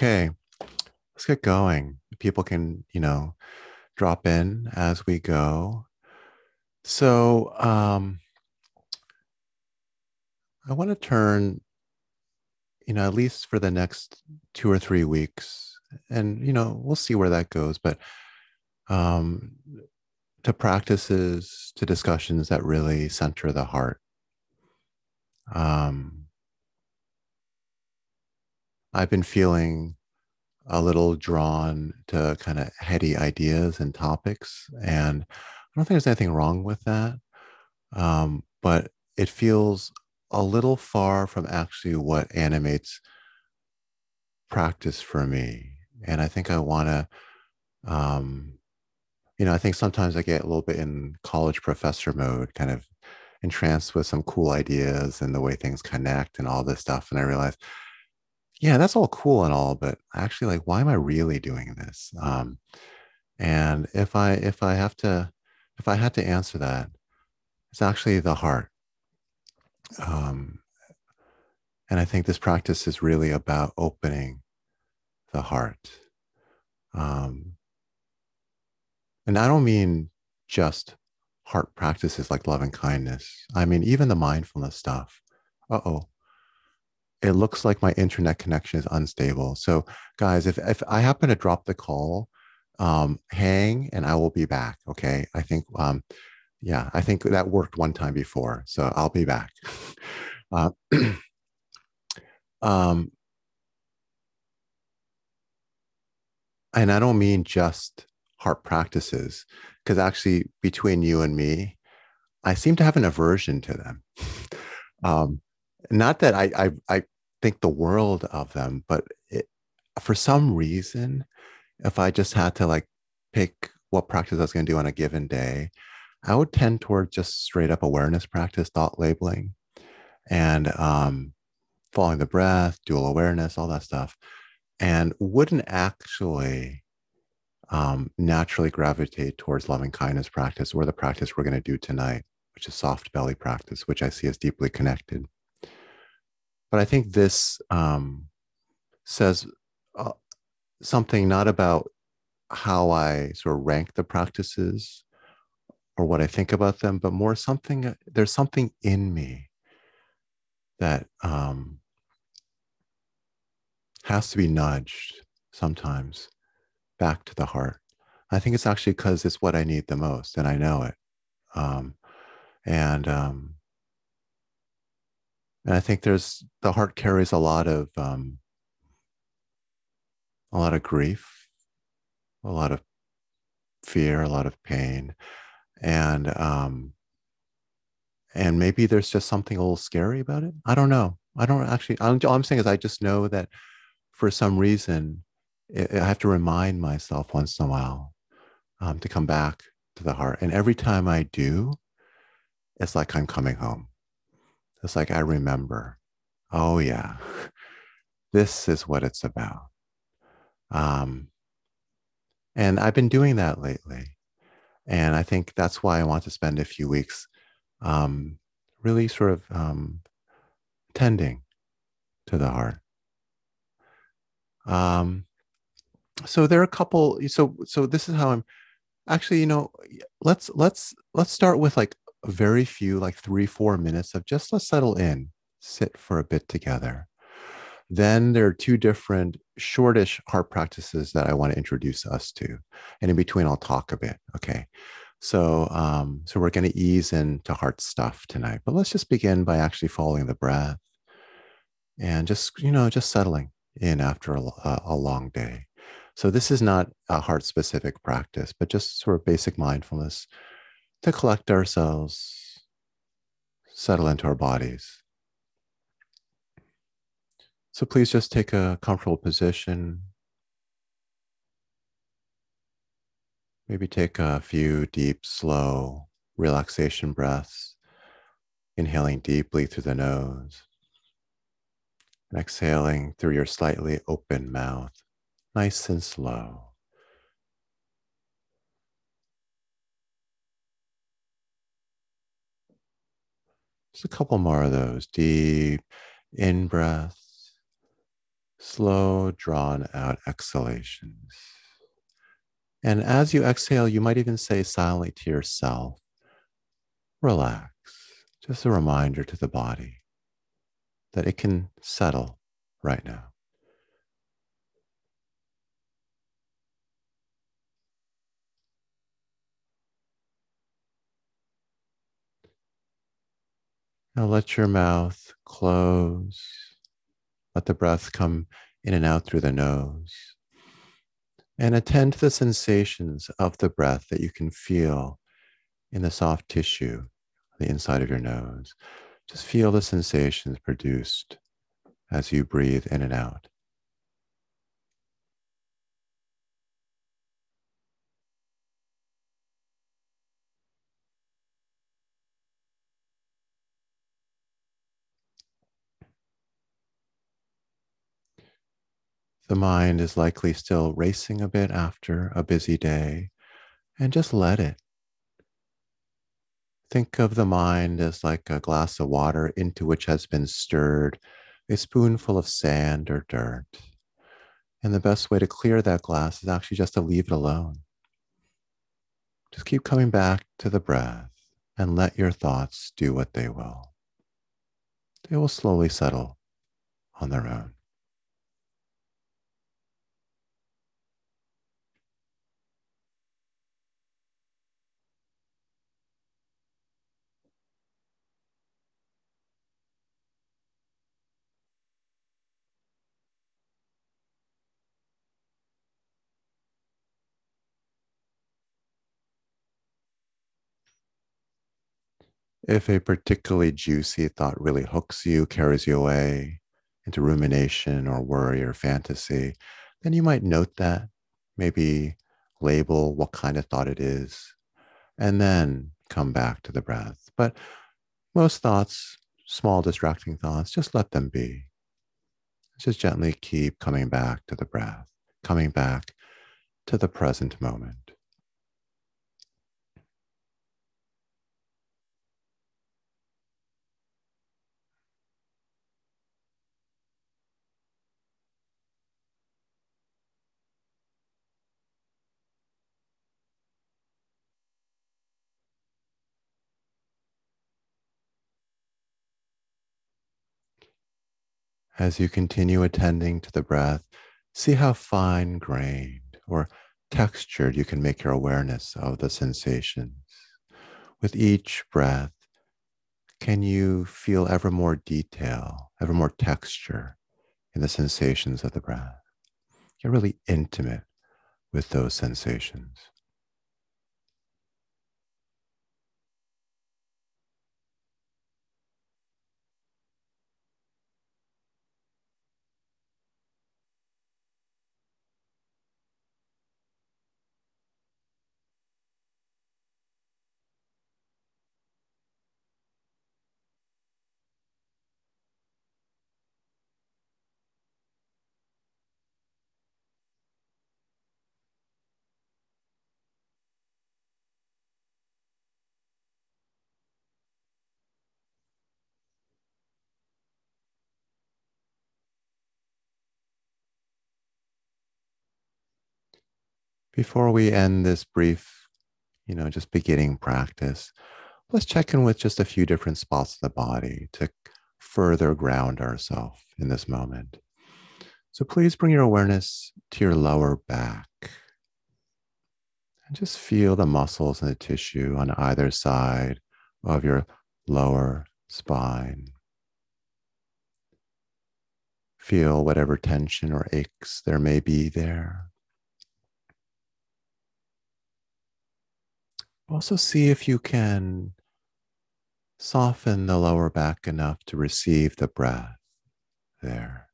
Okay, let's get going. People can, you know, drop in as we go. So, um, I want to turn, you know, at least for the next two or three weeks, and, you know, we'll see where that goes, but um, to practices, to discussions that really center the heart. Um, I've been feeling a little drawn to kind of heady ideas and topics. And I don't think there's anything wrong with that. Um, but it feels a little far from actually what animates practice for me. And I think I want to, um, you know, I think sometimes I get a little bit in college professor mode, kind of entranced with some cool ideas and the way things connect and all this stuff. And I realize yeah, that's all cool and all, but actually, like, why am I really doing this? Um, and if I if I have to if I had to answer that, it's actually the heart. Um, and I think this practice is really about opening the heart. Um, and I don't mean just heart practices like love and kindness. I mean, even the mindfulness stuff. Uh oh, it looks like my internet connection is unstable. So, guys, if, if I happen to drop the call, um, hang and I will be back. Okay. I think, um, yeah, I think that worked one time before. So I'll be back. uh, um, and I don't mean just heart practices, because actually, between you and me, I seem to have an aversion to them. um, not that I, I, I think the world of them, but it, for some reason, if I just had to like pick what practice I was going to do on a given day, I would tend toward just straight up awareness practice, thought labeling, and um, following the breath, dual awareness, all that stuff, and wouldn't actually um, naturally gravitate towards loving kindness practice or the practice we're going to do tonight, which is soft belly practice, which I see as deeply connected. But I think this um, says uh, something not about how I sort of rank the practices or what I think about them, but more something, there's something in me that um, has to be nudged sometimes back to the heart. I think it's actually because it's what I need the most, and I know it. Um, and um, and I think there's the heart carries a lot of um, a lot of grief, a lot of fear, a lot of pain, and um, and maybe there's just something a little scary about it. I don't know. I don't actually. I'm, all I'm saying is I just know that for some reason it, I have to remind myself once in a while um, to come back to the heart, and every time I do, it's like I'm coming home it's like, I remember, oh, yeah, this is what it's about. Um, and I've been doing that lately. And I think that's why I want to spend a few weeks um, really sort of um, tending to the heart. Um, so there are a couple. So so this is how I'm. Actually, you know, let's let's let's start with like very few, like three, four minutes of just let's settle in, sit for a bit together. Then there are two different shortish heart practices that I want to introduce us to. And in between, I'll talk a bit. Okay. So, um, so we're going to ease into heart stuff tonight, but let's just begin by actually following the breath and just, you know, just settling in after a, a long day. So this is not a heart specific practice, but just sort of basic mindfulness to collect ourselves, settle into our bodies. So please just take a comfortable position. Maybe take a few deep, slow relaxation breaths, inhaling deeply through the nose and exhaling through your slightly open mouth, nice and slow. Just a couple more of those deep in breaths, slow, drawn out exhalations. And as you exhale, you might even say silently to yourself, relax. Just a reminder to the body that it can settle right now. Now let your mouth close. Let the breath come in and out through the nose. And attend to the sensations of the breath that you can feel in the soft tissue, the inside of your nose. Just feel the sensations produced as you breathe in and out. The mind is likely still racing a bit after a busy day, and just let it. Think of the mind as like a glass of water into which has been stirred a spoonful of sand or dirt. And the best way to clear that glass is actually just to leave it alone. Just keep coming back to the breath and let your thoughts do what they will. They will slowly settle on their own. If a particularly juicy thought really hooks you, carries you away into rumination or worry or fantasy, then you might note that, maybe label what kind of thought it is, and then come back to the breath. But most thoughts, small distracting thoughts, just let them be. Just gently keep coming back to the breath, coming back to the present moment. As you continue attending to the breath, see how fine grained or textured you can make your awareness of the sensations. With each breath, can you feel ever more detail, ever more texture in the sensations of the breath? Get really intimate with those sensations. Before we end this brief, you know, just beginning practice, let's check in with just a few different spots of the body to further ground ourselves in this moment. So please bring your awareness to your lower back. And just feel the muscles and the tissue on either side of your lower spine. Feel whatever tension or aches there may be there. Also, see if you can soften the lower back enough to receive the breath there.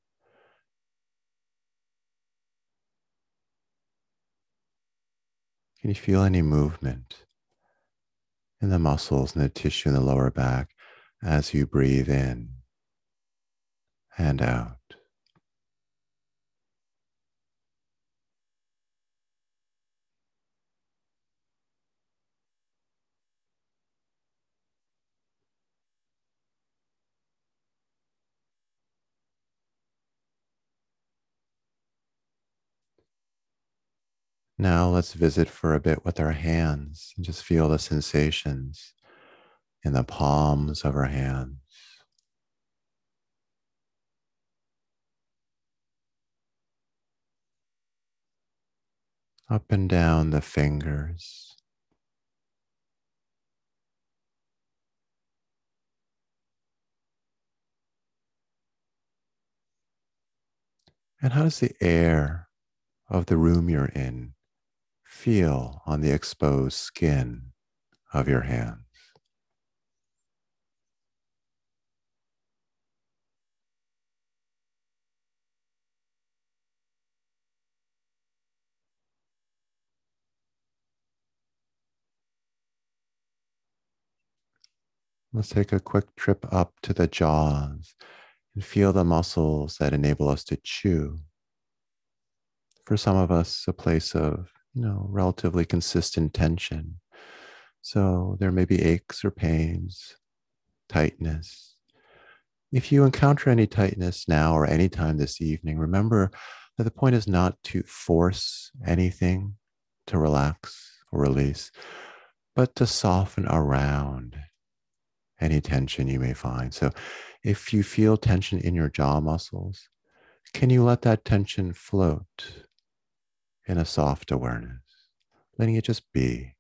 Can you feel any movement in the muscles and the tissue in the lower back as you breathe in and out? Now let's visit for a bit with our hands and just feel the sensations in the palms of our hands. Up and down the fingers. And how does the air of the room you're in feel on the exposed skin of your hands? Let's take a quick trip up to the jaws and feel the muscles that enable us to chew. For some of us, a place of you know relatively consistent tension. So there may be aches or pains, tightness. If you encounter any tightness now or anytime this evening, remember that the point is not to force anything to relax or release, but to soften around any tension you may find. So if you feel tension in your jaw muscles, can you let that tension float in a soft awareness, letting it just be?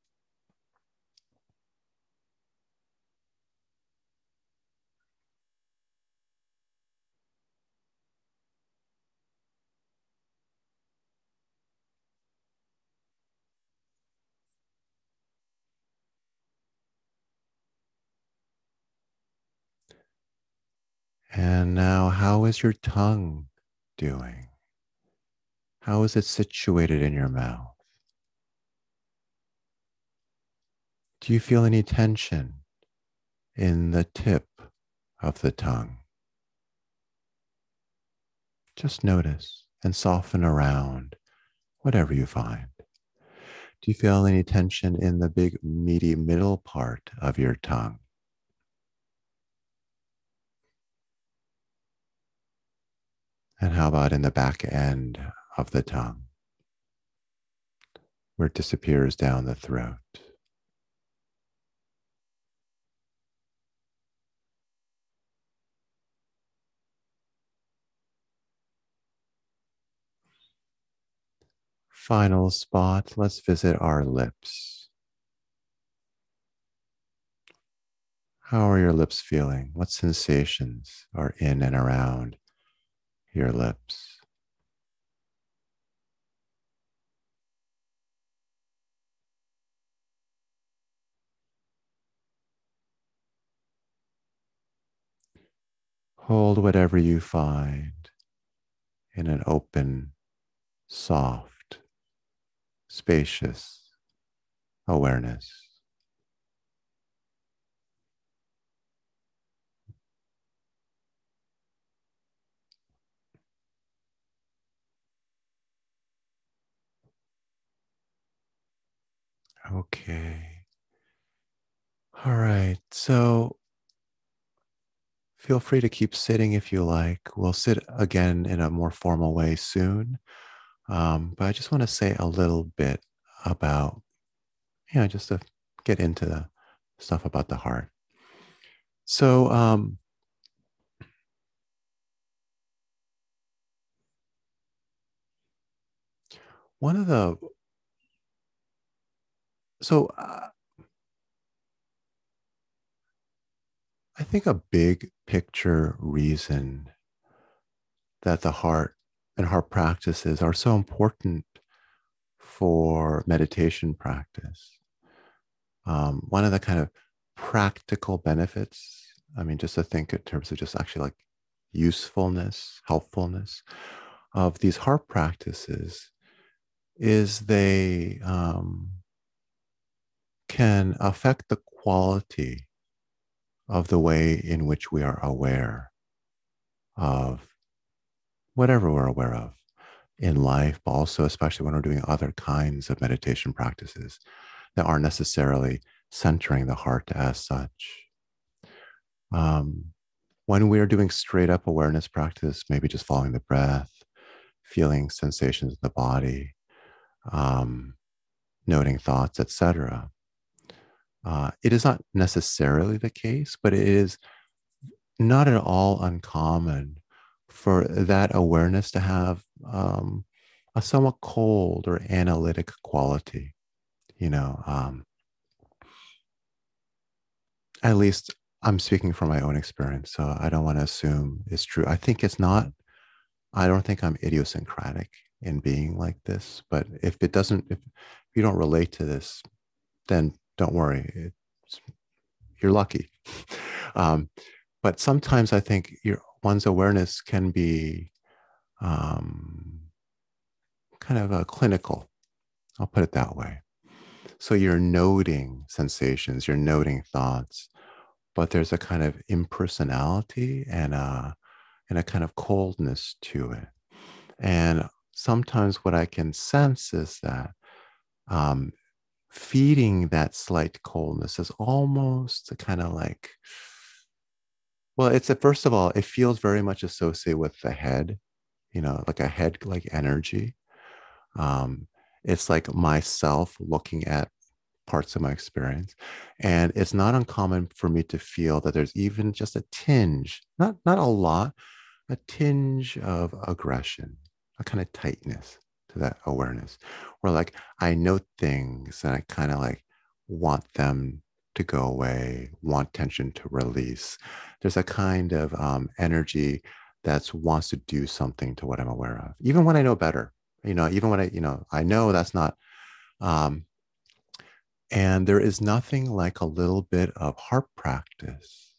And now, how is your tongue doing? How is it situated in your mouth? Do you feel any tension in the tip of the tongue? Just notice and soften around whatever you find. Do you feel any tension in the big, meaty middle part of your tongue? And how about in the back end of the tongue, where it disappears down the throat? Final spot, let's visit our lips. How are your lips feeling? What sensations are in and around your lips. Hold whatever you find in an open, soft, spacious awareness. Okay. All right. So feel free to keep sitting if you like. We'll sit again in a more formal way soon. Um, but I just want to say a little bit about, you know, just to get into the stuff about the heart. So, um, one of the so uh, I think a big picture reason that the heart and heart practices are so important for meditation practice. Um, one of the kind of practical benefits, I mean, just to think in terms of just actually like usefulness, helpfulness of these heart practices is they um, can affect the quality of the way in which we are aware of whatever we're aware of in life, but also, especially when we're doing other kinds of meditation practices that aren't necessarily centering the heart as such. Um, when we're doing straight up awareness practice, maybe just following the breath, feeling sensations in the body, um, noting thoughts, etc. Uh, it is not necessarily the case, but it is not at all uncommon for that awareness to have um, a somewhat cold or analytic quality. You know, um, at least I'm speaking from my own experience, so I don't want to assume it's true. I think it's not. I don't think I'm idiosyncratic in being like this, but if it doesn't, if you don't relate to this, then don't worry. It's, you're lucky. Um, but sometimes I think your one's awareness can be um, kind of a clinical. I'll put it that way. So you're noting sensations, you're noting thoughts, but there's a kind of impersonality and a and a kind of coldness to it. And sometimes what I can sense is that um, feeding that slight coldness is almost kind of like, well, it's a first of all, it feels very much associated with the head, you know, like a head like energy. Um, it's like myself looking at parts of my experience. And it's not uncommon for me to feel that there's even just a tinge, not, not a lot, a tinge of aggression, a kind of tightness that awareness where like I note things and I kind of like want them to go away, want tension to release. There's a kind of um, energy that wants to do something to what I'm aware of, even when I know better. You know, even when I, you know, I know that's not. Um, and there is nothing like a little bit of heart practice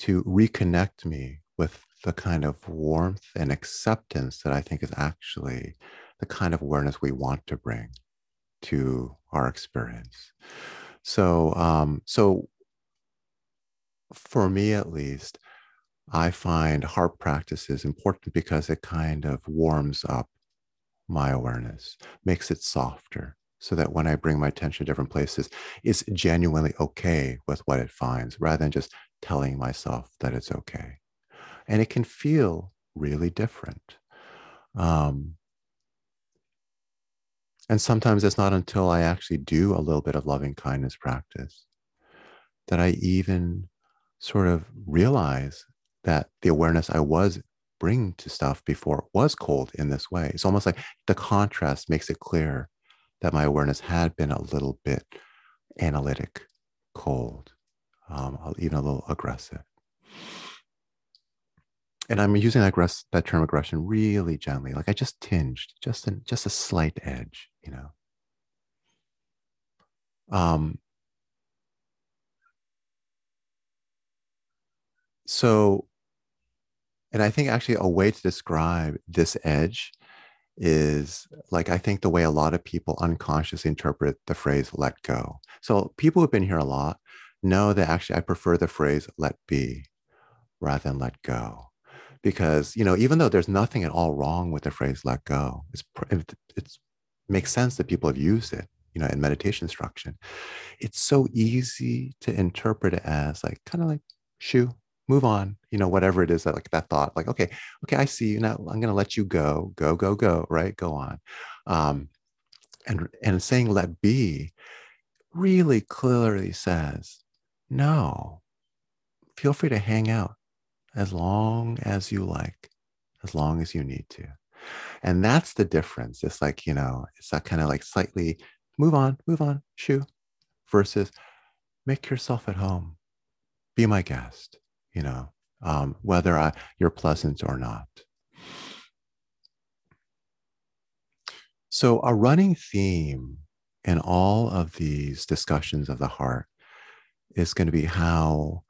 to reconnect me with the kind of warmth and acceptance that I think is actually the kind of awareness we want to bring to our experience. So, um, so for me at least, I find heart practice is important because it kind of warms up my awareness, makes it softer, so that when I bring my attention to different places, it's genuinely okay with what it finds rather than just telling myself that it's okay and it can feel really different. Um, and sometimes it's not until I actually do a little bit of loving kindness practice that I even sort of realize that the awareness I was bringing to stuff before was cold in this way. It's almost like the contrast makes it clear that my awareness had been a little bit analytic, cold, um, even a little aggressive and I'm using that, that term aggression really gently, like I just tinged, just a, just a slight edge, you know. Um, so, and I think actually a way to describe this edge is like I think the way a lot of people unconsciously interpret the phrase let go. So people who've been here a lot know that actually I prefer the phrase let be rather than let go because you know even though there's nothing at all wrong with the phrase let go it's it's makes sense that people have used it you know in meditation instruction. It's so easy to interpret it as like kind of like shoo move on you know whatever it is that like that thought like okay okay i see you now. I'm going to let you go go go go right? Go on. Um and and saying let be really clearly says no. Feel free to hang out as long as you like, as long as you need to. And that's the difference. It's like, you know, it's that kind of like slightly move on, move on, shoo, versus make yourself at home. Be my guest, you know, um, whether I, you're pleasant or not. So, a running theme in all of these discussions of the heart is going to be how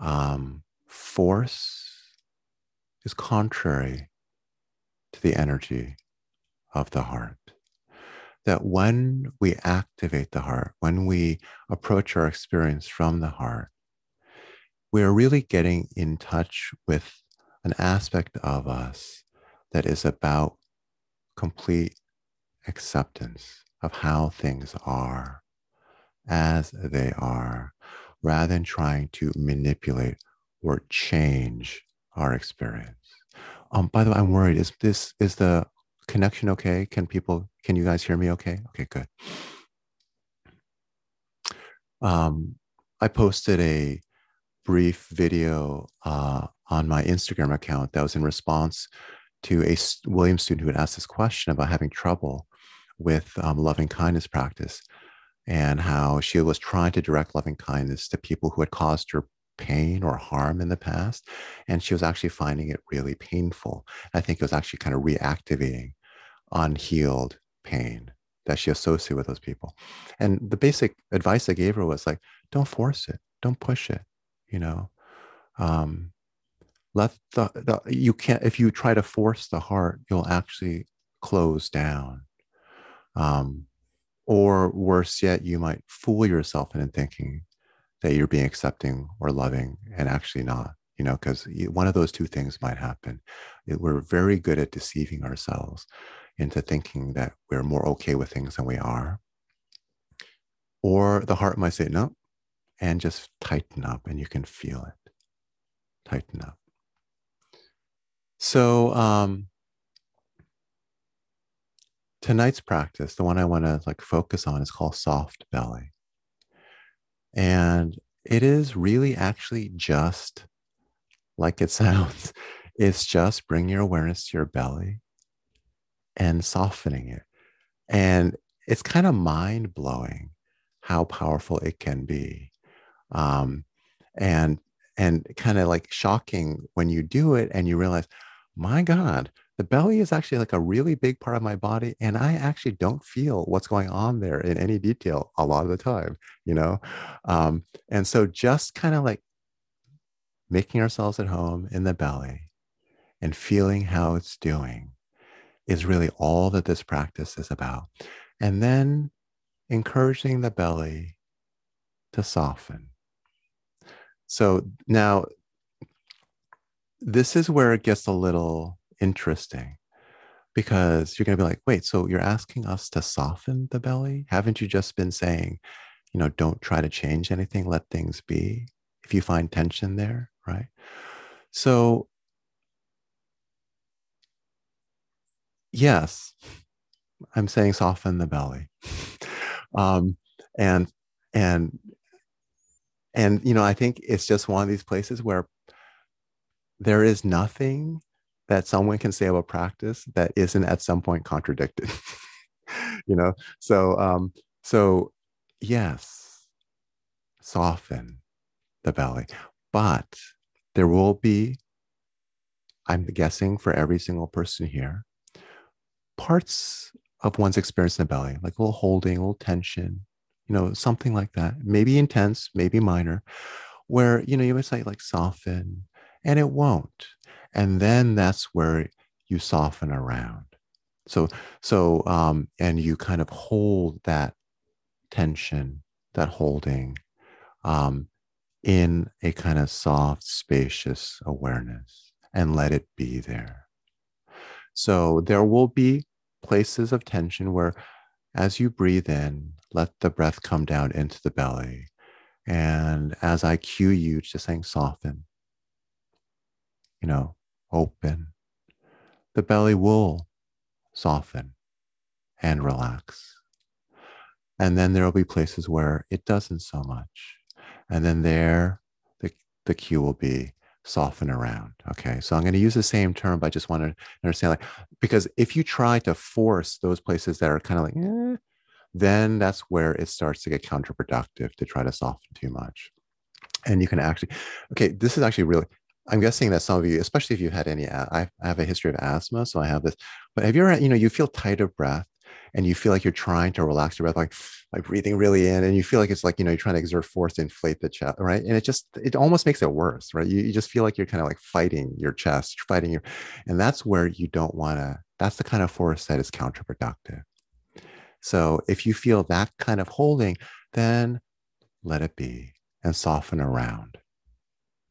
um, force is contrary to the energy of the heart. That when we activate the heart, when we approach our experience from the heart, we are really getting in touch with an aspect of us that is about complete acceptance of how things are as they are, rather than trying to manipulate or change our experience. Um, by the way, I'm worried. Is this is the connection okay? Can people, can you guys hear me okay? Okay, good. Um, I posted a brief video uh, on my Instagram account that was in response to a Williams student who had asked this question about having trouble with um, loving kindness practice and how she was trying to direct loving kindness to people who had caused her pain or harm in the past. And she was actually finding it really painful. I think it was actually kind of reactivating unhealed pain that she associated with those people. And the basic advice I gave her was like, don't force it, don't push it, you know. Um, let the, the you can't if you try to force the heart, you'll actually close down. Um, or worse yet, you might fool yourself into thinking that you're being accepting or loving and actually not, you know, because one of those two things might happen. We're very good at deceiving ourselves into thinking that we're more okay with things than we are. Or the heart might say, no, and just tighten up, and you can feel it. Tighten up. So, um, tonight's practice, the one I want to like focus on, is called soft belly. And it is really actually just like it sounds. It's just bring your awareness to your belly and softening it. And it's kind of mind blowing how powerful it can be. Um, and and kind of like shocking when you do it and you realize, my God, the belly is actually like a really big part of my body. And I actually don't feel what's going on there in any detail a lot of the time, you know? Um, and so just kind of like making ourselves at home in the belly and feeling how it's doing is really all that this practice is about. And then encouraging the belly to soften. So now, this is where it gets a little interesting because you're going to be like, wait, so you're asking us to soften the belly? Haven't you just been saying, you know, don't try to change anything, let things be if you find tension there, right? So yes, I'm saying soften the belly. um, and and and you know, I think it's just one of these places where there is nothing that someone can say about practice that isn't at some point contradicted. you know, so um, so yes, soften the belly, but there will be, I'm guessing for every single person here, parts of one's experience in the belly, like a little holding, a little tension, you know, something like that. Maybe intense, maybe minor, where, you know, you might say like soften and it won't. And then that's where you soften around. So, so, um, and you kind of hold that tension, that holding, um, in a kind of soft, spacious awareness and let it be there. So there will be places of tension where, as you breathe in, let the breath come down into the belly. And as I cue you to saying soften, you know, open, the belly will soften and relax. And then there will be places where it doesn't so much. And then there, the, the cue will be soften around. Okay. So I'm going to use the same term, but I just want to understand like, because if you try to force those places that are kind of like, eh, then that's where it starts to get counterproductive to try to soften too much. And you can actually, okay, this is actually really, I'm guessing that some of you, especially if you've had any, uh, I have a history of asthma, so I have this, but have you ever, you know, you feel tight of breath and you feel like you're trying to relax your breath, like like breathing really in, and you feel like it's like you know you're trying to exert force to inflate the chest, right? And it just it almost makes it worse, right? You, you just feel like you're kind of like fighting your chest, fighting your, and that's where you don't want to. That's the kind of force that is counterproductive. So if you feel that kind of holding, then let it be and soften around.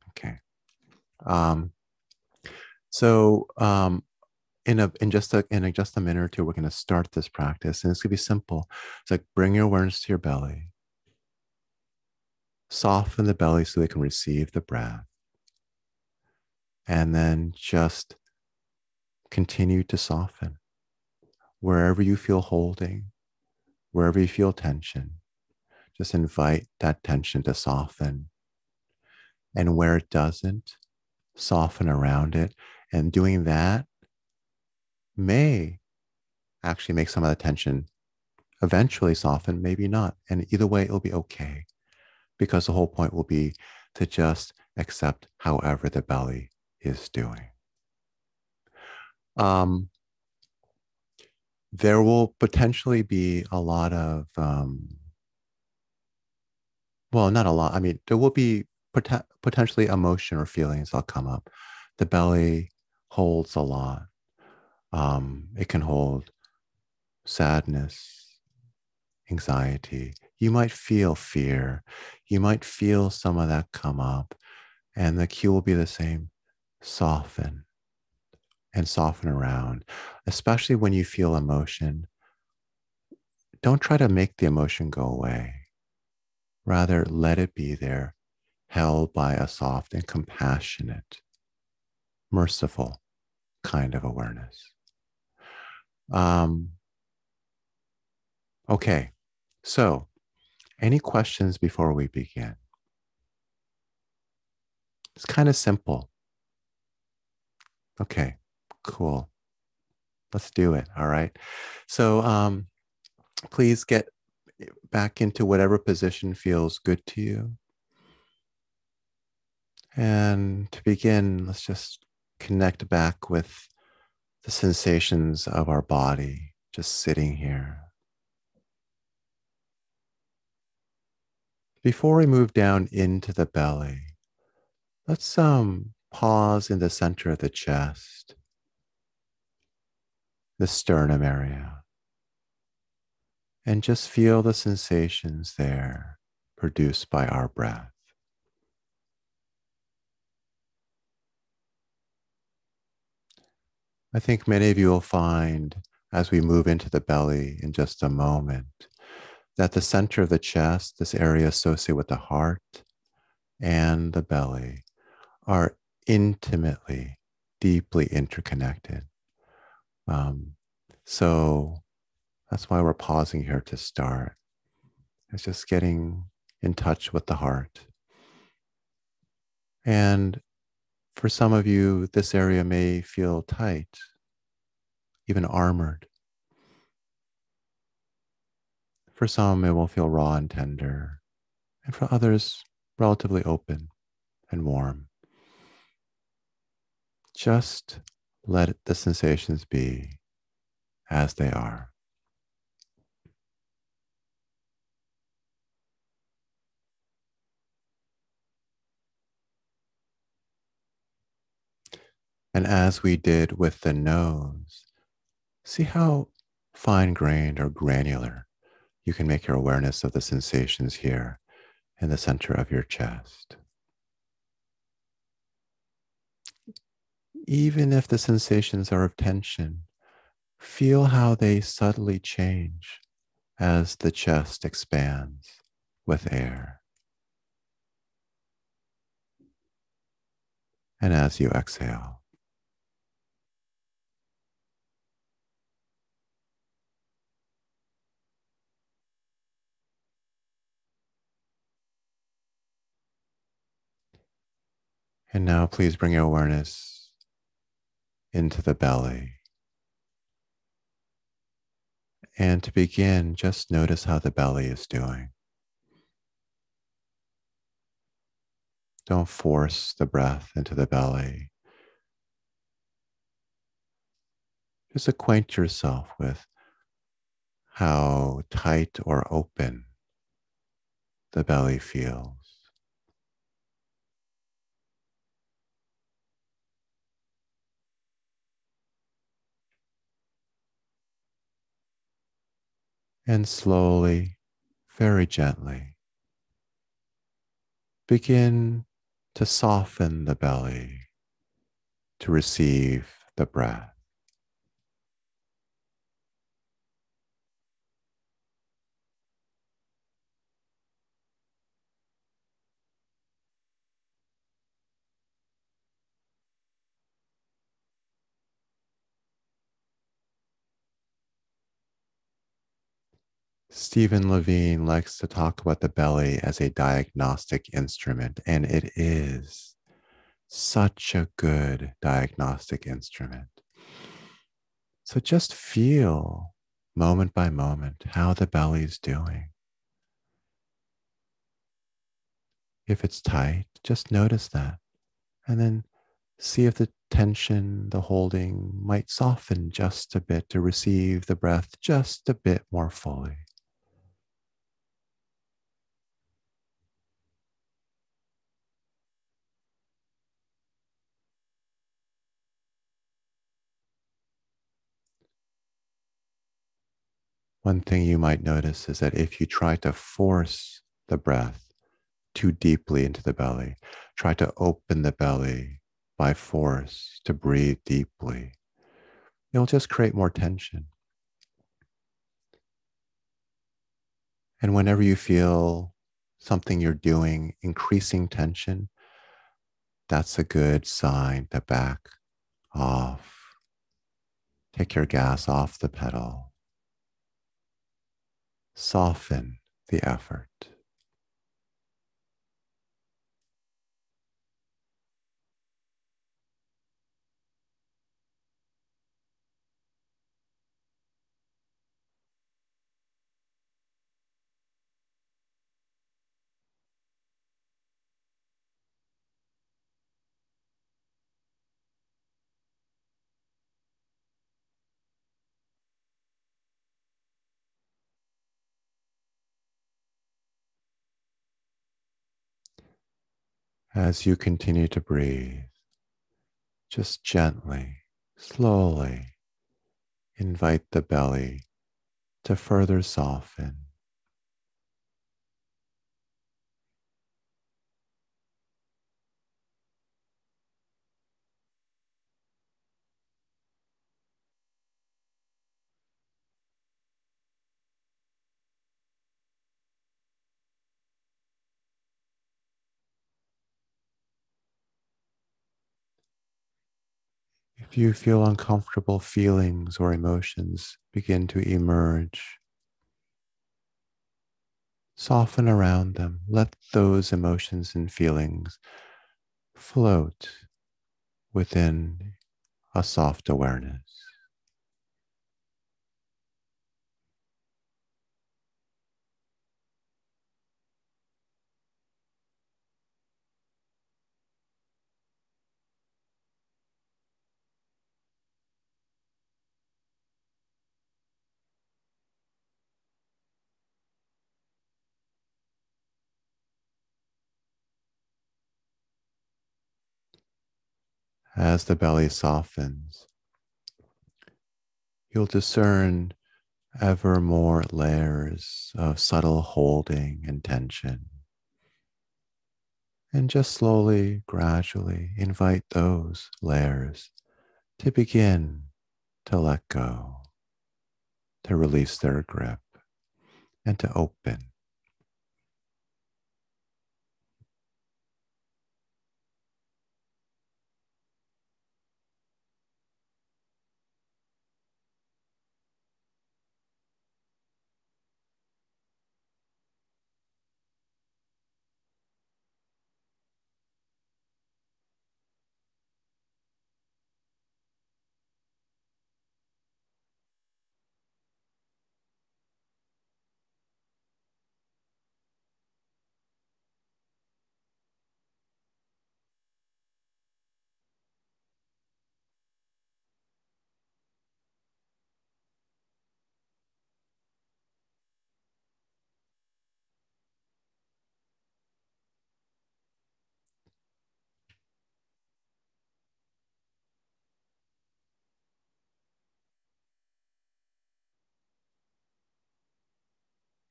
Okay. Um, so um, in a in just a in a, just a minute or two, we're going to start this practice, and it's going to be simple. It's like bring your awareness to your belly, soften the belly so they can receive the breath, and then just continue to soften wherever you feel holding, wherever you feel tension, just invite that tension to soften. And where it doesn't, soften around it. And doing that may actually make some of the tension eventually soften, maybe not. And either way, it'll be okay because the whole point will be to just accept however the belly is doing. Um, there will potentially be a lot of, um, well, not a lot. I mean, there will be pot- potentially emotion or feelings that'll come up. The belly holds a lot. Um, it can hold sadness, anxiety. You might feel fear. You might feel some of that come up. And the cue will be the same soften and soften around, especially when you feel emotion. Don't try to make the emotion go away. Rather, let it be there, held by a soft and compassionate, merciful kind of awareness. Um, okay, so any questions before we begin? It's kind of simple. Okay, cool. Let's do it. All right. So um, please get back into whatever position feels good to you. And to begin, let's just connect back with the sensations of our body just sitting here. Before we move down into the belly, let's um, pause in the center of the chest, the sternum area, and just feel the sensations there produced by our breath. I think many of you will find as we move into the belly in just a moment that the center of the chest, this area associated with the heart and the belly, are intimately, deeply interconnected. Um, so that's why we're pausing here to start. It's just getting in touch with the heart. And for some of you, this area may feel tight, even armored. For some, it will feel raw and tender, and for others, relatively open and warm. Just let the sensations be as they are. And as we did with the nose, see how fine grained or granular you can make your awareness of the sensations here in the center of your chest. Even if the sensations are of tension, feel how they subtly change as the chest expands with air. And as you exhale. And now please bring your awareness into the belly. And to begin, just notice how the belly is doing. Don't force the breath into the belly. Just acquaint yourself with how tight or open the belly feels. And slowly, very gently, begin to soften the belly to receive the breath. Stephen Levine likes to talk about the belly as a diagnostic instrument, and it is such a good diagnostic instrument. So just feel moment by moment how the belly is doing. If it's tight, just notice that. And then see if the tension, the holding might soften just a bit to receive the breath just a bit more fully. One thing you might notice is that if you try to force the breath too deeply into the belly, try to open the belly by force to breathe deeply, you'll just create more tension. And whenever you feel something you're doing increasing tension, that's a good sign to back off. Take your gas off the pedal soften the effort. As you continue to breathe, just gently, slowly invite the belly to further soften. If you feel uncomfortable feelings or emotions begin to emerge, soften around them. Let those emotions and feelings float within a soft awareness. As the belly softens, you'll discern ever more layers of subtle holding and tension. And just slowly, gradually invite those layers to begin to let go, to release their grip, and to open.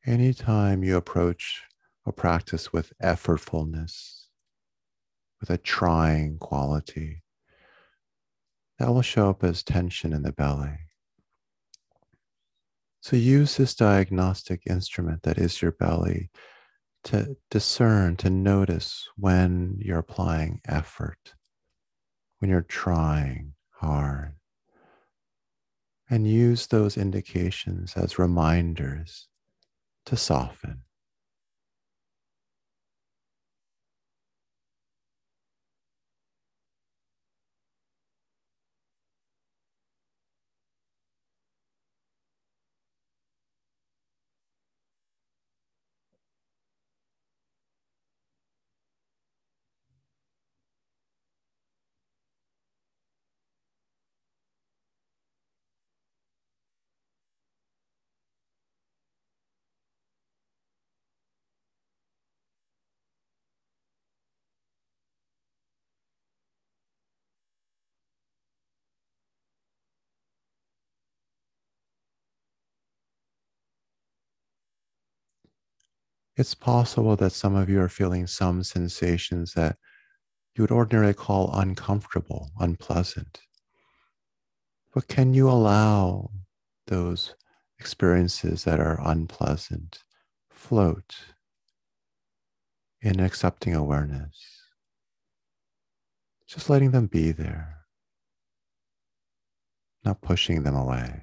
Anytime you approach a practice with effortfulness, with a trying quality, that will show up as tension in the belly. So use this diagnostic instrument that is your belly to discern, to notice when you're applying effort, when you're trying hard. And use those indications as reminders to soften. It's possible that some of you are feeling some sensations that you would ordinarily call uncomfortable, unpleasant. But can you allow those experiences that are unpleasant float in accepting awareness? Just letting them be there, not pushing them away.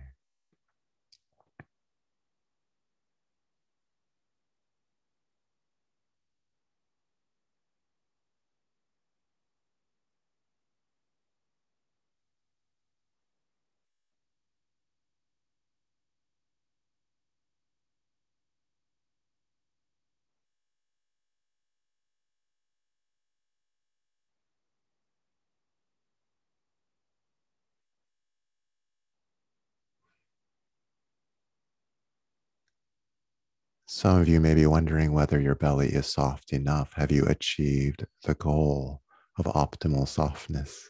Some of you may be wondering whether your belly is soft enough. Have you achieved the goal of optimal softness?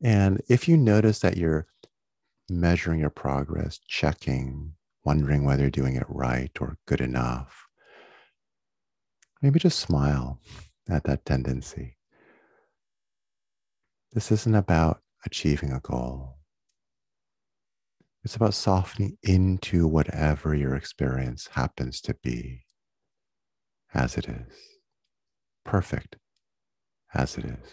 And if you notice that you're measuring your progress, checking, wondering whether you're doing it right or good enough, maybe just smile at that tendency. This isn't about achieving a goal. It's about softening into whatever your experience happens to be as it is, perfect as it is.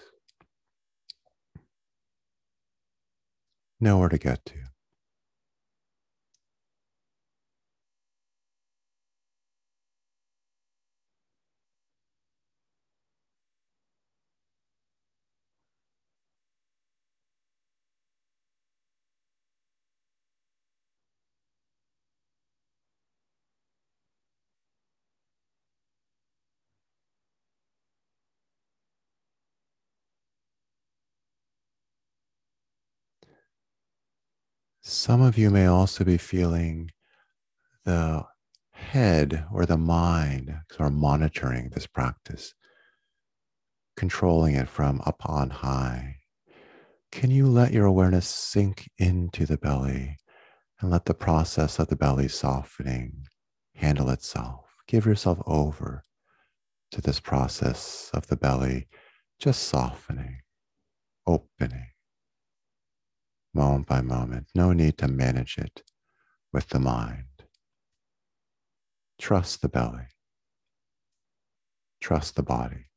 Nowhere to get to. Some of you may also be feeling the head or the mind sort of monitoring this practice, controlling it from up on high. Can you let your awareness sink into the belly and let the process of the belly softening handle itself? Give yourself over to this process of the belly just softening, opening moment by moment. No need to manage it with the mind. Trust the belly. Trust the body.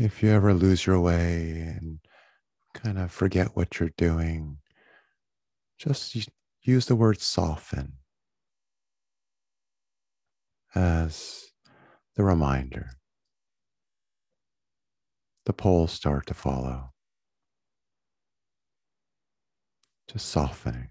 If you ever lose your way and kind of forget what you're doing, just use the word soften as the reminder. The poles start to follow, just softening.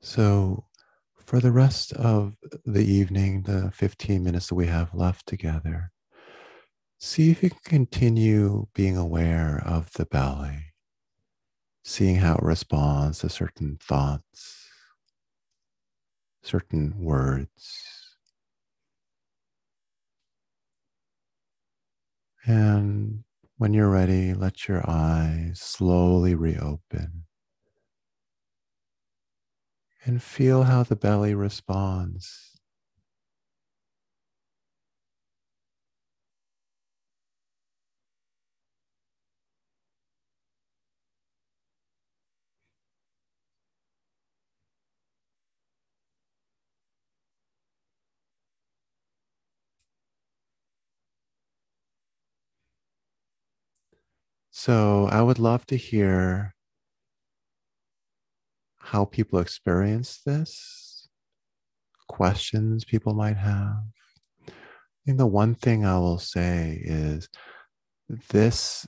So, for the rest of the evening, the 15 minutes that we have left together, see if you can continue being aware of the belly, seeing how it responds to certain thoughts, certain words. And when you're ready, let your eyes slowly reopen and feel how the belly responds. So, I would love to hear how people experience this, questions people might have. I think the one thing I will say is this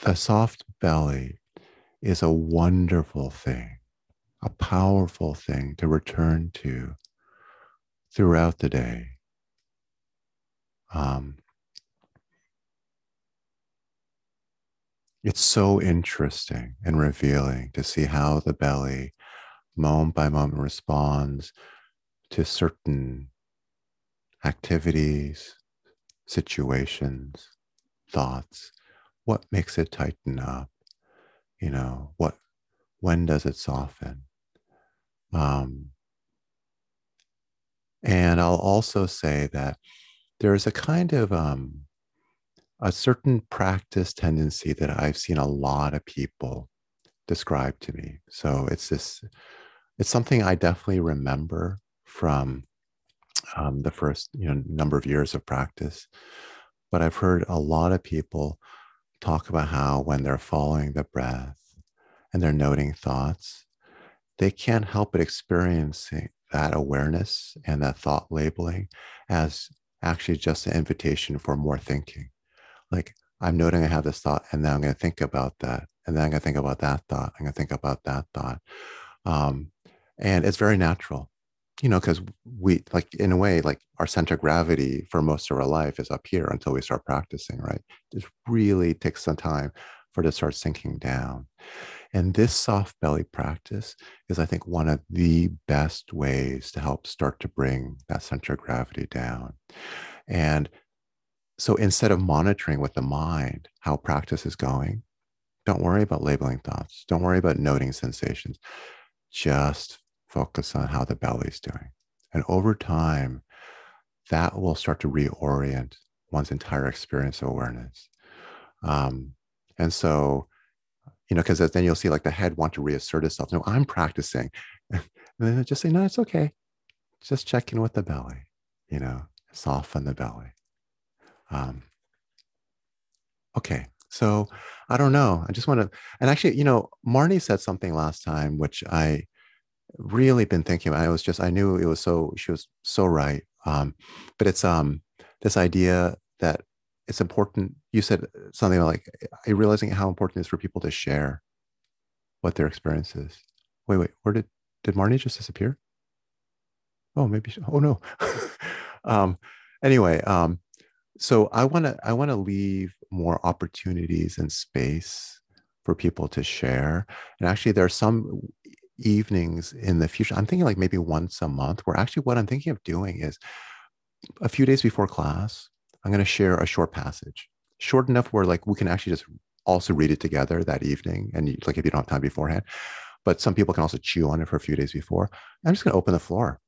the soft belly is a wonderful thing, a powerful thing to return to throughout the day. Um, it's so interesting and revealing to see how the belly moment by moment responds to certain activities, situations, thoughts. What makes it tighten up? You know, what, when does it soften? Um, and I'll also say that there's a kind of um, a certain practice tendency that I've seen a lot of people describe to me. So it's this it's something I definitely remember from um, the first you know number of years of practice. But I've heard a lot of people talk about how when they're following the breath and they're noting thoughts, they can't help but experiencing that awareness and that thought labeling as actually just an invitation for more thinking. Like I'm noting I have this thought, and then I'm going to think about that, and then I'm going to think about that thought. I'm going to think about that thought. Um, and it's very natural you know because we like in a way like our center of gravity for most of our life is up here until we start practicing right? It really takes some time for it to start sinking down. And this soft belly practice is i think one of the best ways to help start to bring that center of gravity down. And so instead of monitoring with the mind how practice is going don't worry about labeling thoughts. Don't worry about noting sensations. Just focus on how the belly is doing. And over time, that will start to reorient one's entire experience of awareness. Um, and so, you know, because then you'll see like the head want to reassert itself. No, I'm practicing. And then just say, no, it's okay. Just check in with the belly, you know, soften the belly. Um, okay. So I don't know. I just want to, and actually, you know, Marnie said something last time, which I really been thinking about. I was just I knew it was so she was so right. Um, but it's um this idea that it's important. You said something like realizing how important it is for people to share what their experience is. Wait, wait, where did did Marnie just disappear? Oh, maybe. She, oh no. um, anyway, um, so I want to I want to leave more opportunities and space for people to share. And actually, there are some evenings in the future, I'm thinking like maybe once a month, where actually what I'm thinking of doing is a few days before class, I'm going to share a short passage, short enough where like we can actually just also read it together that evening. And you, like if you don't have time beforehand, but some people can also chew on it for a few days before. I'm just going to open the floor.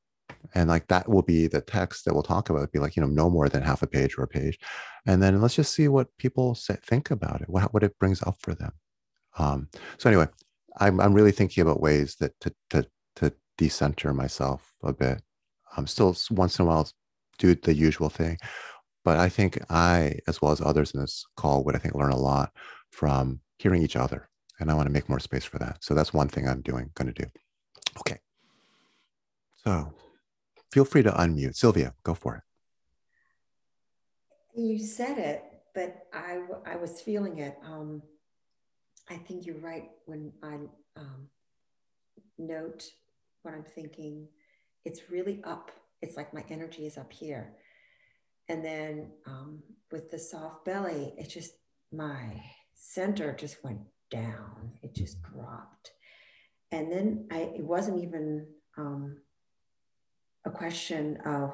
And like that will be the text that we'll talk about. It'll be like, you know, no more than half a page or a page. And then let's just see what people say, think about it, what, what it brings up for them. Um, so anyway, I'm, I'm really thinking about ways that to, to, to decenter myself a bit. I'm still once in a while do the usual thing, but I think I, as well as others in this call, would I think learn a lot from hearing each other. And I want to make more space for that. So that's one thing I'm doing, going to do. Okay. So feel free to unmute. Sylvia, go for it. You said it, but I, I was feeling it. Um, I think you're right when I um, note what I'm thinking. It's really up. It's like my energy is up here. And then um, with the soft belly, it just, my center just went down. It just dropped. And then I, it wasn't even um, a question of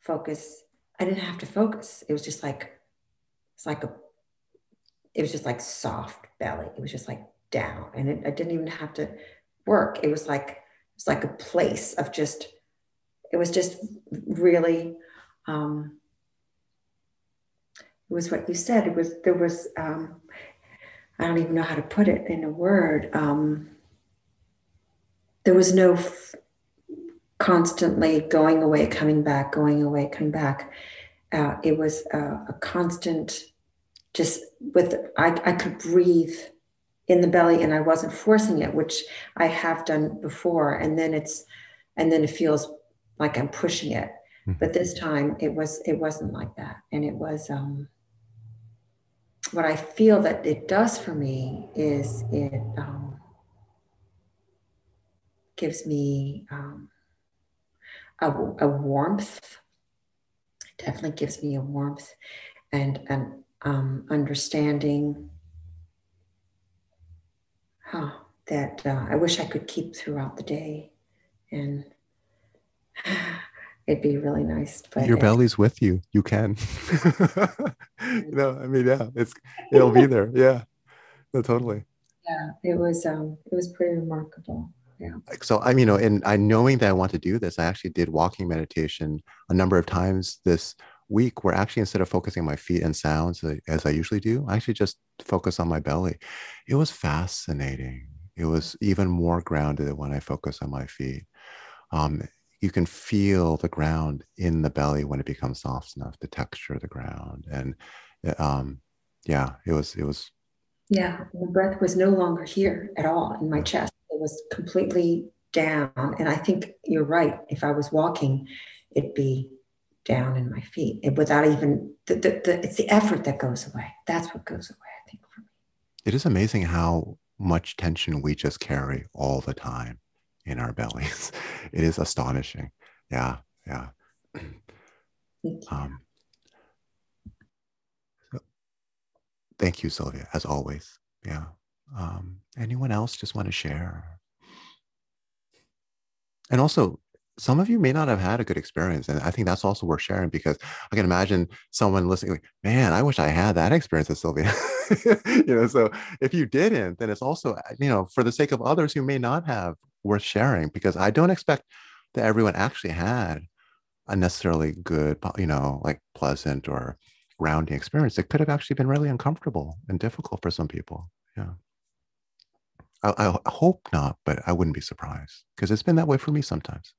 focus. I didn't have to focus. It was just like, it's like a, it was just like soft belly. It was just like down. And it, I didn't even have to work. It was like, it was like a place of just, it was just really, um, it was what you said. It was, there was, um, I don't even know how to put it in a word. Um, there was no f- constantly going away, coming back, going away, coming back. Uh, it was a constant, just with, I, I could breathe in the belly and I wasn't forcing it, which I have done before. And then it's, and then it feels like I'm pushing it. Mm-hmm. But this time it was, it wasn't like that. And it was, um, what I feel that it does for me is it um, gives me um, a, a, warmth. It definitely gives me a warmth and an um, understanding huh, that uh, I wish I could keep throughout the day. And it'd be really nice. But your belly's with you. You can. you know, I mean, yeah, it's it'll be there. Yeah, no, totally. Yeah, it was um, it was pretty remarkable. Yeah. So I'm, you know, and I knowing that I want to do this, I actually did walking meditation a number of times this week where actually instead of focusing on my feet and sounds as I usually do, I actually just focus on my belly. It was fascinating. It was even more grounded when I focus on my feet. Um, you can feel the ground in the belly when it becomes soft enough the texture of the ground and um yeah it was it was yeah the breath was no longer here at all in my chest it was completely down and i think you're right if i was walking it'd be down in my feet it, without even the, the, the, it's the effort that goes away that's what goes away i think for me it is amazing how much tension we just carry all the time in our bellies. It is astonishing. Yeah, yeah. Um, so thank you, Sylvia, as always. Yeah. Um, anyone else just want to share? And also, some of you may not have had a good experience. And I think that's also worth sharing because I can imagine someone listening, like, man, I wish I had that experience with Sylvia. you know, so if you didn't, then it's also, uh, you know, for the sake of others who may not have worth sharing because I don't expect that everyone actually had a necessarily good, you know, like pleasant or grounding experience. It could have actually been really uncomfortable and difficult for some people. Yeah. I, I hope not, but I wouldn't be surprised because it's been that way for me sometimes.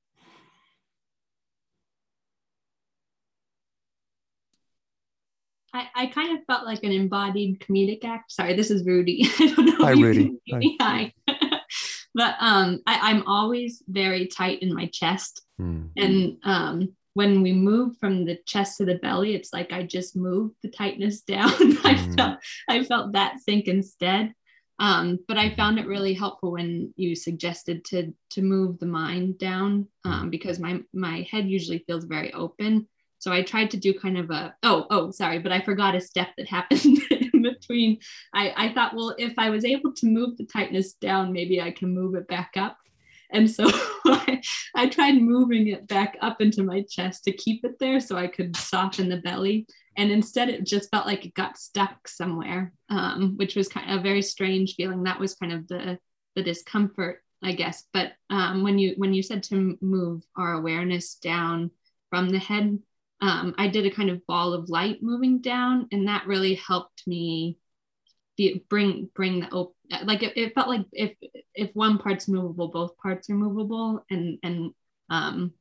I, I kind of felt like an embodied comedic act. Sorry, this is Rudy. I don't know. Hi, Rudy. Hi. but um, I, am always very tight in my chest. Mm. And um, when we move from the chest to the belly, it's like I just moved the tightness down. I hmm. felt I felt that sink instead. Um, but I found it really helpful when you suggested to to move the mind down um, hmm. because my my head usually feels very open. So I tried to do kind of a oh oh sorry, but I forgot a step that happened in between I, I thought well if i was able to move the tightness down maybe i can move it back up And so I, I tried moving it back up into my chest to keep it there so I could soften the belly. And instead, it just felt like it got stuck somewhere, um, which was kind of a very strange feeling. That was kind of the the discomfort, I guess. But um, when you when you said to move our awareness down from the head, um, I did a kind of ball of light moving down, and that really helped me be, bring bring the op- like it, it, felt like if if one part's movable both parts are movable and and um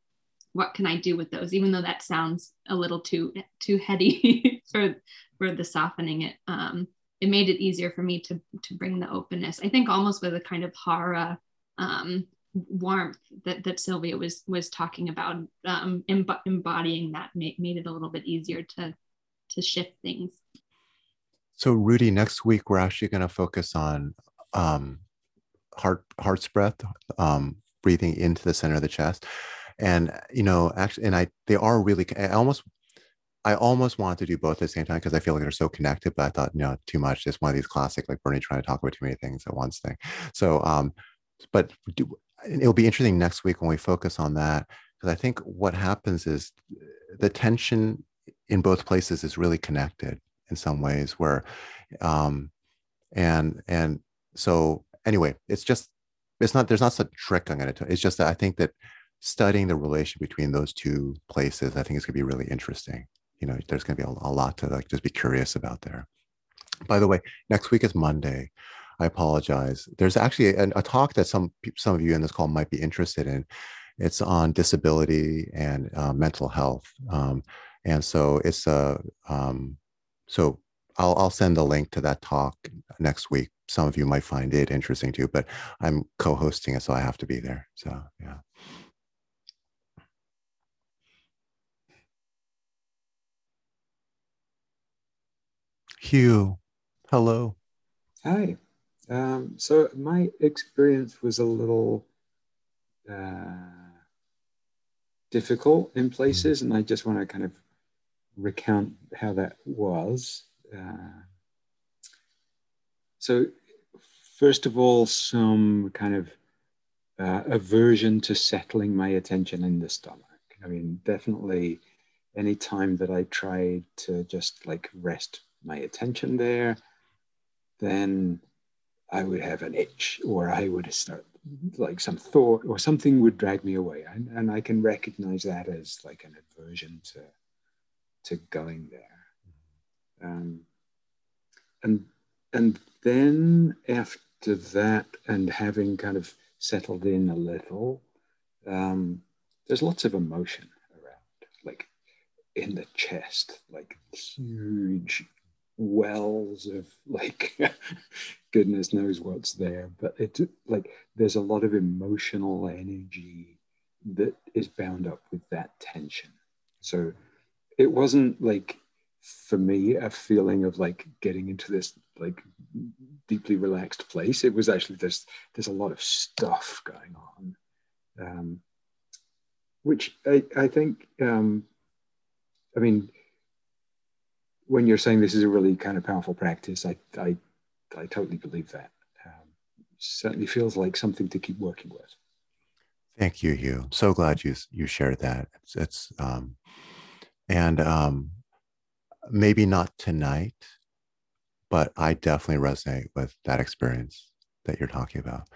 what can i do with those? Even though that sounds a little too too heady for for the softening it um it made it easier for me to to bring the openness. I think almost with a kind of hara um warmth that, that sylvia was was talking about um embodying that made, made it a little bit easier to to shift things so, Rudy, next week we're actually going to focus on um, heart heart's breath, um, breathing into the center of the chest, and you know, actually, and I they are really. I almost I almost want to do both at the same time because I feel like they're so connected, but I thought, you know, too much. It's one of these classic, like Bernie trying to talk about too many things at once thing. So, um, but do, it'll be interesting next week when we focus on that because I think what happens is the tension in both places is really connected in some ways where um and and so anyway it's just it's not there's not such trick i'm going to it's just that i think that studying the relation between those two places i think is going to be really interesting. You know there's going to be a, a lot to like just be curious about there. By the way next week is monday i apologize there's actually a, a talk that some some of you in this call might be interested in it's on disability and uh, mental health um, and so it's a um, so I'll, I'll send the link to that talk next week. Some of you might find it interesting too, but I'm co-hosting it, so I have to be there. So yeah. Hugh, hello. Hi. Um, so my experience was a little uh, difficult in places, and I just want to kind of recount how that was. Uh, so, first of all, some kind of uh, aversion to settling my attention in the stomach. I mean, definitely any time that I tried to just like rest my attention there, then I would have an itch or I would start like some thought or something would drag me away. And, and I can recognize that as like an aversion to to going there. Um, and and then after that, and having kind of settled in a little, um, there's lots of emotion around, like in the chest, like huge wells of like goodness knows what's there but it like there's a lot of emotional energy that is bound up with that tension. So it wasn't like for me a feeling of like getting into this like deeply relaxed place. It was actually there's there's a lot of stuff going on um, which I, I think um, i mean when you're saying this is a really kind of powerful practice i i, I totally believe that. Um, certainly feels like something to keep working with. Thank you hugh. So glad you you shared that. It's it's um and um, maybe not tonight, but I definitely resonate with that experience that you're talking about.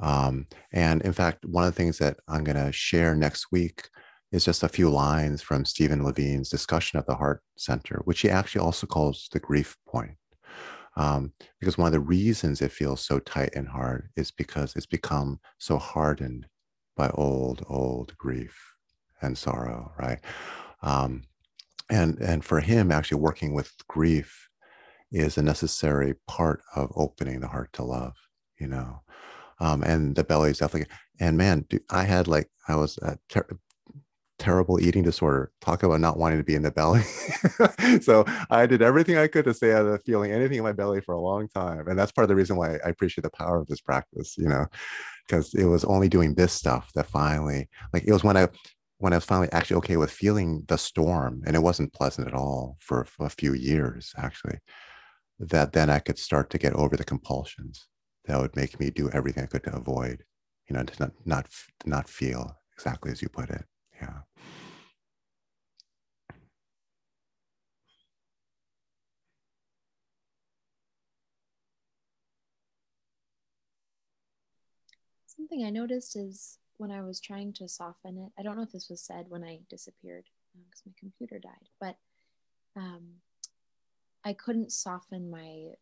Um, and in fact, one of the things that I'm going to share next week is just a few lines from Stephen Levine's discussion of the heart center, which he actually also calls the grief point. Um, because one of the reasons it feels so tight and hard is because it's become so hardened by old, old grief and sorrow, right? Um, and and for him actually working with grief is a necessary part of opening the heart to love you know um, and the belly is definitely and man dude, i had like i was ter- terrible eating disorder talk about not wanting to be in the belly so i did everything i could to stay out of feeling anything in my belly for a long time and that's part of the reason why i appreciate the power of this practice you know because it was only doing this stuff that finally like it was when i when I was finally actually okay with feeling the storm, and it wasn't pleasant at all for, a few years, actually, that then I could start to get over the compulsions that would make me do everything I could to avoid, you know, to not not not feel exactly as you put it. Yeah. Something I noticed is when I was trying to soften it, I don't know if this was said when I disappeared because uh, my computer died, but um, I couldn't soften my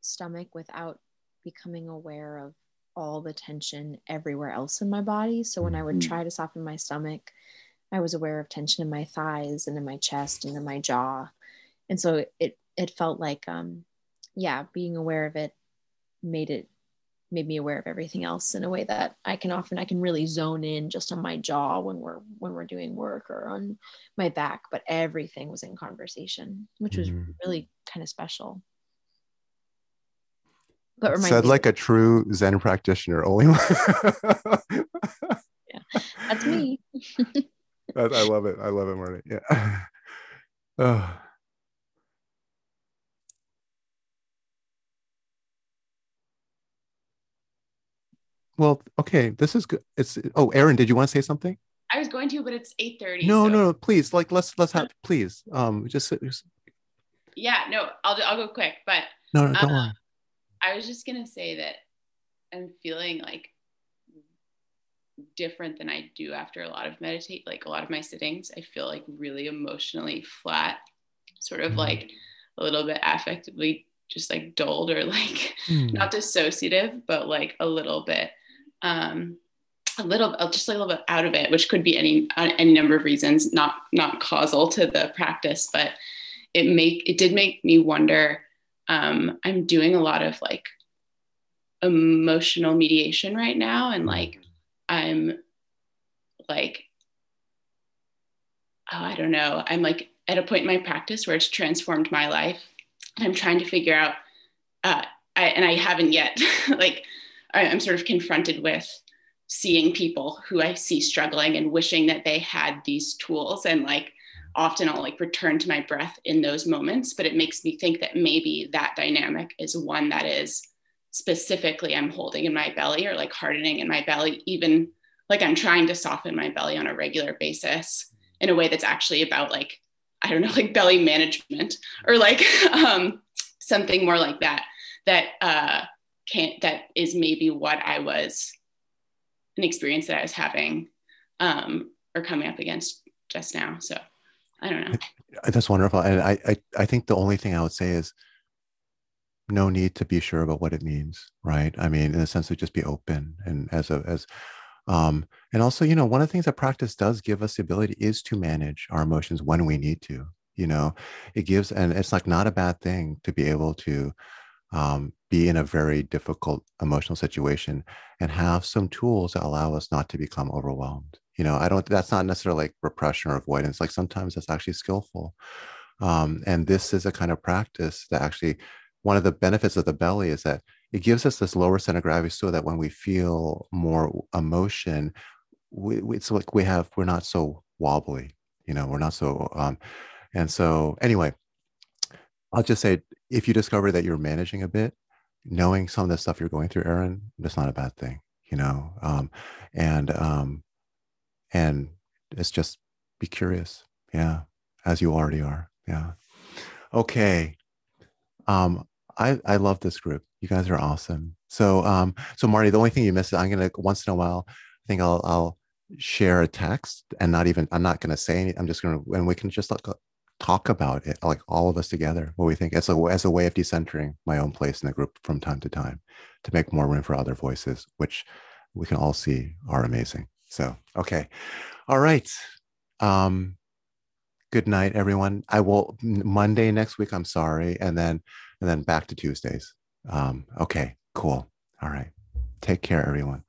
stomach without becoming aware of all the tension everywhere else in my body. So when I would mm-hmm. try to soften my stomach, I was aware of tension in my thighs and in my chest and in my jaw. And so it it felt like um yeah, being aware of it made it made me aware of everything else in a way that I can often I can really zone in just on my jaw when we're when we're doing work or on my back, but everything was in conversation, which was mm-hmm. really kind of special. But said like a true Zen practitioner, only. yeah, that's me. I love it. I love it, Marty. Yeah. Oh. Well, okay, this is good. It's oh, Aaron, did you want to say something? I was going to, but it's eight thirty. No, so. no, no, please, like let's let's have please, um, just, just. Yeah, no, I'll I'll go quick, but no, no, don't um, worry. I was just gonna say that I'm feeling like different than I do after a lot of meditate, like a lot of my sittings. I feel like really emotionally flat, sort of mm-hmm. like a little bit affectively just like dulled or like mm. not dissociative, but like a little bit um, a little just a little bit out of it which could be any uh, any number of reasons not not causal to the practice but it make it did make me wonder um, i'm doing a lot of like emotional mediation right now and like i'm like oh i don't know i'm like at a point in my practice where it's transformed my life i'm trying to figure out uh, I, and i haven't yet like I'm sort of confronted with seeing people who I see struggling and wishing that they had these tools. And like often I'll like return to my breath in those moments, but it makes me think that maybe that dynamic is one that is specifically I'm holding in my belly or like hardening in my belly, even like I'm trying to soften my belly on a regular basis in a way that's actually about like, I don't know, like belly management or like um, something more like that, that, uh, can't, that is maybe what I was an experience that I was having um, or coming up against just now. So I don't know. That's wonderful. And I, I, I think the only thing I would say is no need to be sure about what it means, right? I mean, in the sense of just be open and as a, as, um, and also, you know, one of the things that practice does give us the ability is to manage our emotions when we need to, you know, it gives, and it's like not a bad thing to be able to, um, be in a very difficult emotional situation and have some tools that allow us not to become overwhelmed you know i don't that's not necessarily like repression or avoidance like sometimes that's actually skillful um, and this is a kind of practice that actually one of the benefits of the belly is that it gives us this lower center of gravity so that when we feel more emotion we, it's like we have we're not so wobbly you know we're not so um, and so anyway I'll just say if you discover that you're managing a bit, knowing some of the stuff you're going through, Erin, that's not a bad thing, you know. Um, and um, and it's just be curious, yeah, as you already are, yeah. Okay. Um, I I love this group. You guys are awesome. So um, so Marty, the only thing you missed, I'm gonna once in a while, I think I'll I'll share a text and not even I'm not gonna say anything. I'm just gonna and we can just like talk about it, like all of us together, what we think as a, as a way of decentering my own place in the group from time to time to make more room for other voices, which we can all see are amazing. So, okay. All right. Um, good night, everyone. I will Monday next week. I'm sorry. And then, and then back to Tuesdays. Um, okay, cool. All right. Take care, everyone.